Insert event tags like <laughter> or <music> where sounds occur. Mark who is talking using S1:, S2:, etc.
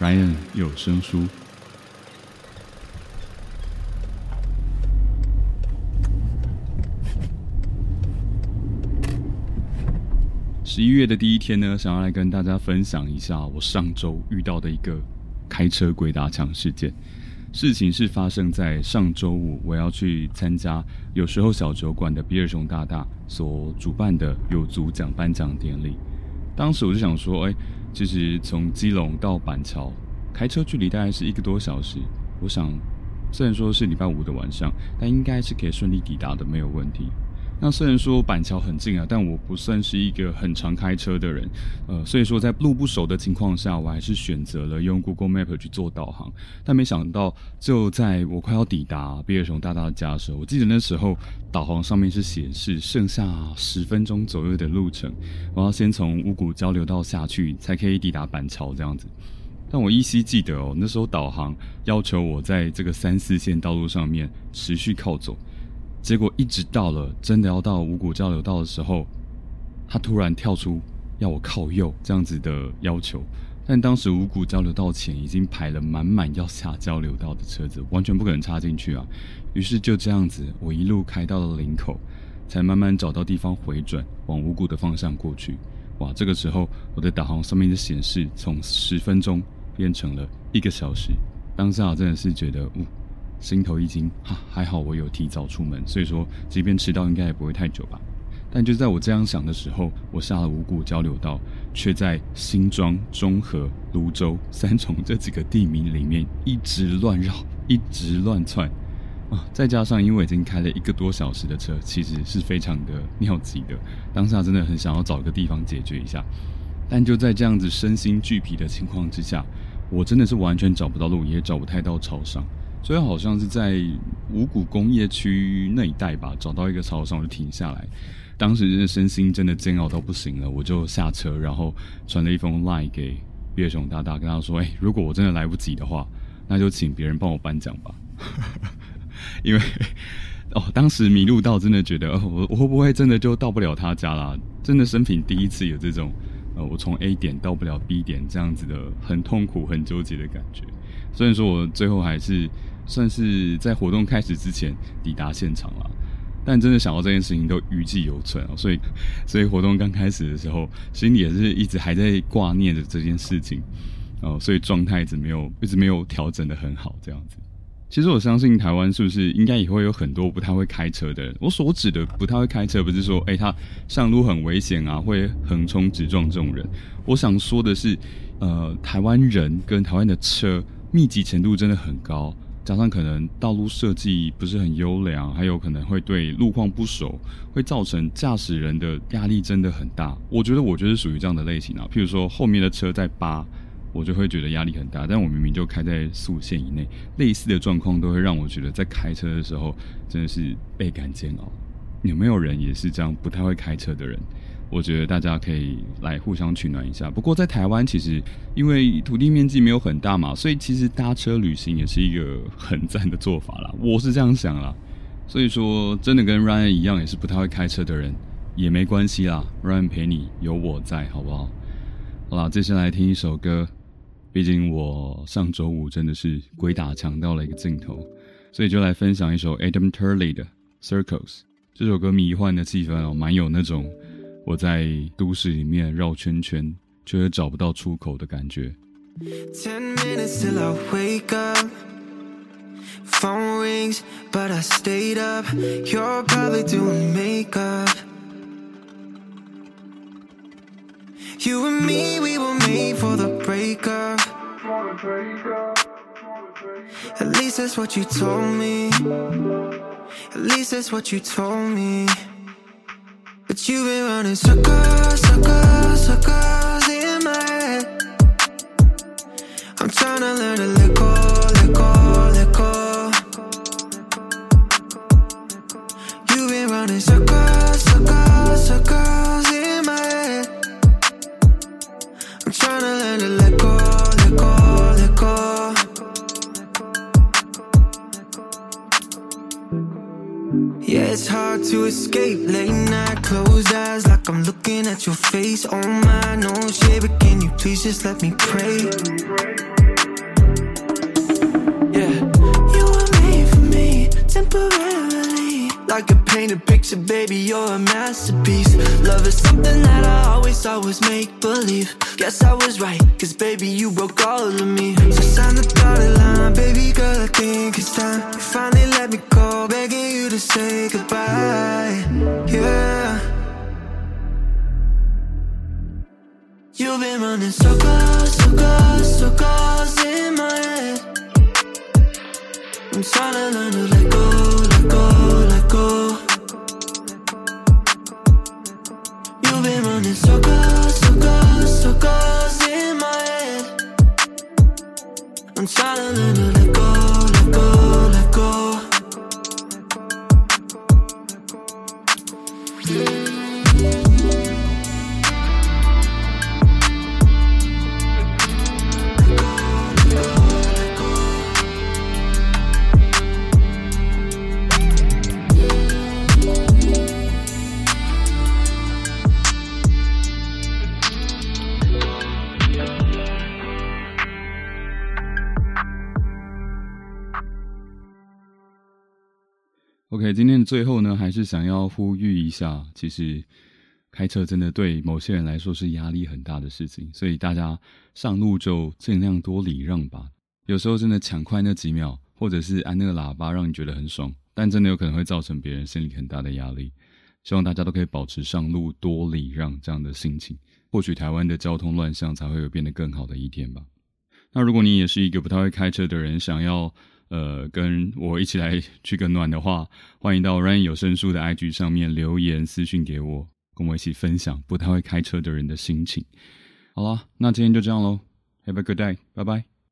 S1: Ryan 有声书。十一月的第一天呢，想要来跟大家分享一下我上周遇到的一个开车鬼打墙事件。事情是发生在上周五，我要去参加有时候小酒馆的比尔熊大大所主办的有族奖颁奖典礼。当时我就想说，哎，其实从基隆到板桥开车距离大概是一个多小时。我想，虽然说是礼拜五的晚上，但应该是可以顺利抵达的，没有问题。那虽然说板桥很近啊，但我不算是一个很常开车的人，呃，所以说在路不熟的情况下，我还是选择了用 Google Map 去做导航。但没想到，就在我快要抵达比尔熊大大的家的时候，我记得那时候导航上面是显示剩下十分钟左右的路程，我要先从五谷交流道下去，才可以抵达板桥这样子。但我依稀记得哦，那时候导航要求我在这个三四线道路上面持续靠左。结果一直到了真的要到五谷交流道的时候，他突然跳出要我靠右这样子的要求，但当时五谷交流道前已经排了满满要下交流道的车子，完全不可能插进去啊。于是就这样子，我一路开到了林口，才慢慢找到地方回转往五谷的方向过去。哇，这个时候我的导航上面的显示从十分钟变成了一个小时，当下真的是觉得，呜。心头一惊，哈，还好我有提早出门，所以说即便迟到应该也不会太久吧。但就在我这样想的时候，我下了五股交流道，却在新庄、中和、泸州、三重这几个地名里面一直乱绕，一直乱窜啊！再加上因为已经开了一个多小时的车，其实是非常的尿急的。当下真的很想要找个地方解决一下，但就在这样子身心俱疲的情况之下，我真的是完全找不到路，也找不太到超商。所以好像是在五谷工业区那一带吧，找到一个超商，我就停下来。当时真的身心真的煎熬到不行了，我就下车，然后传了一封 line 给月熊大大，跟他说：“哎，如果我真的来不及的话，那就请别人帮我颁奖吧。” <laughs> 因为哦，当时迷路到真的觉得，我我会不会真的就到不了他家啦？真的生平第一次有这种，呃，我从 A 点到不了 B 点这样子的很痛苦、很纠结的感觉。虽然说我最后还是。算是在活动开始之前抵达现场了，但真的想到这件事情都余悸犹存啊，所以，所以活动刚开始的时候，心里也是一直还在挂念着这件事情，哦，所以状态一直没有一直没有调整的很好，这样子。其实我相信台湾是不是应该也会有很多不太会开车的人？我所指的不太会开车，不是说哎他上路很危险啊，会横冲直撞这种人。我想说的是，呃，台湾人跟台湾的车密集程度真的很高。加上可能道路设计不是很优良，还有可能会对路况不熟，会造成驾驶人的压力真的很大。我觉得我就是属于这样的类型啊。譬如说后面的车在扒，我就会觉得压力很大。但我明明就开在速线以内，类似的状况都会让我觉得在开车的时候真的是倍感煎熬。有没有人也是这样不太会开车的人？我觉得大家可以来互相取暖一下。不过在台湾，其实因为土地面积没有很大嘛，所以其实搭车旅行也是一个很赞的做法啦。我是这样想啦。所以说，真的跟 Ryan 一样，也是不太会开车的人也没关系啦。Ryan 陪你，有我在，好不好？好啦，接下来听一首歌。毕竟我上周五真的是鬼打墙到了一个尽头，所以就来分享一首 Adam Turley 的 Circles。这首歌迷幻的气氛哦，蛮有那种。我在都市里面绕圈圈，却找不到出口的感觉。Ten minutes 'til I wake up. Phone rings, but I stayed up. You're probably doing makeup. You and me, we were made for the breakup. At least that's what you told me. At least that's what you told me. But you've been running circles, circles, circles in my head. I'm trying to learn to let go, let go, let go. You've been running circles, circles, circles Yeah, it's hard to escape late night, closed eyes like I'm looking at your face. Oh my, no shit, but can you please just let me pray?
S2: Yeah, you were made for me temporarily. Like a painted picture, baby, you're a masterpiece. Love is something that I always thought was make believe. Guess I was right, cause baby, you broke all of me. So sign the dotted line, baby girl, I think it's time. Say goodbye. Yeah. You've been running circles, circles, circles in my head. I'm trying to learn to let go, let go, let go. You've been running circles,
S1: OK，今天的最后呢，还是想要呼吁一下，其实开车真的对某些人来说是压力很大的事情，所以大家上路就尽量多礼让吧。有时候真的抢快那几秒，或者是按那个喇叭，让你觉得很爽，但真的有可能会造成别人心里很大的压力。希望大家都可以保持上路多礼让这样的心情，或许台湾的交通乱象才会有变得更好的一天吧。那如果你也是一个不太会开车的人，想要呃，跟我一起来取个暖的话，欢迎到 Rain 有声书的 IG 上面留言私讯给我，跟我一起分享不太会开车的人的心情。好了，那今天就这样喽，Have a good day，拜拜。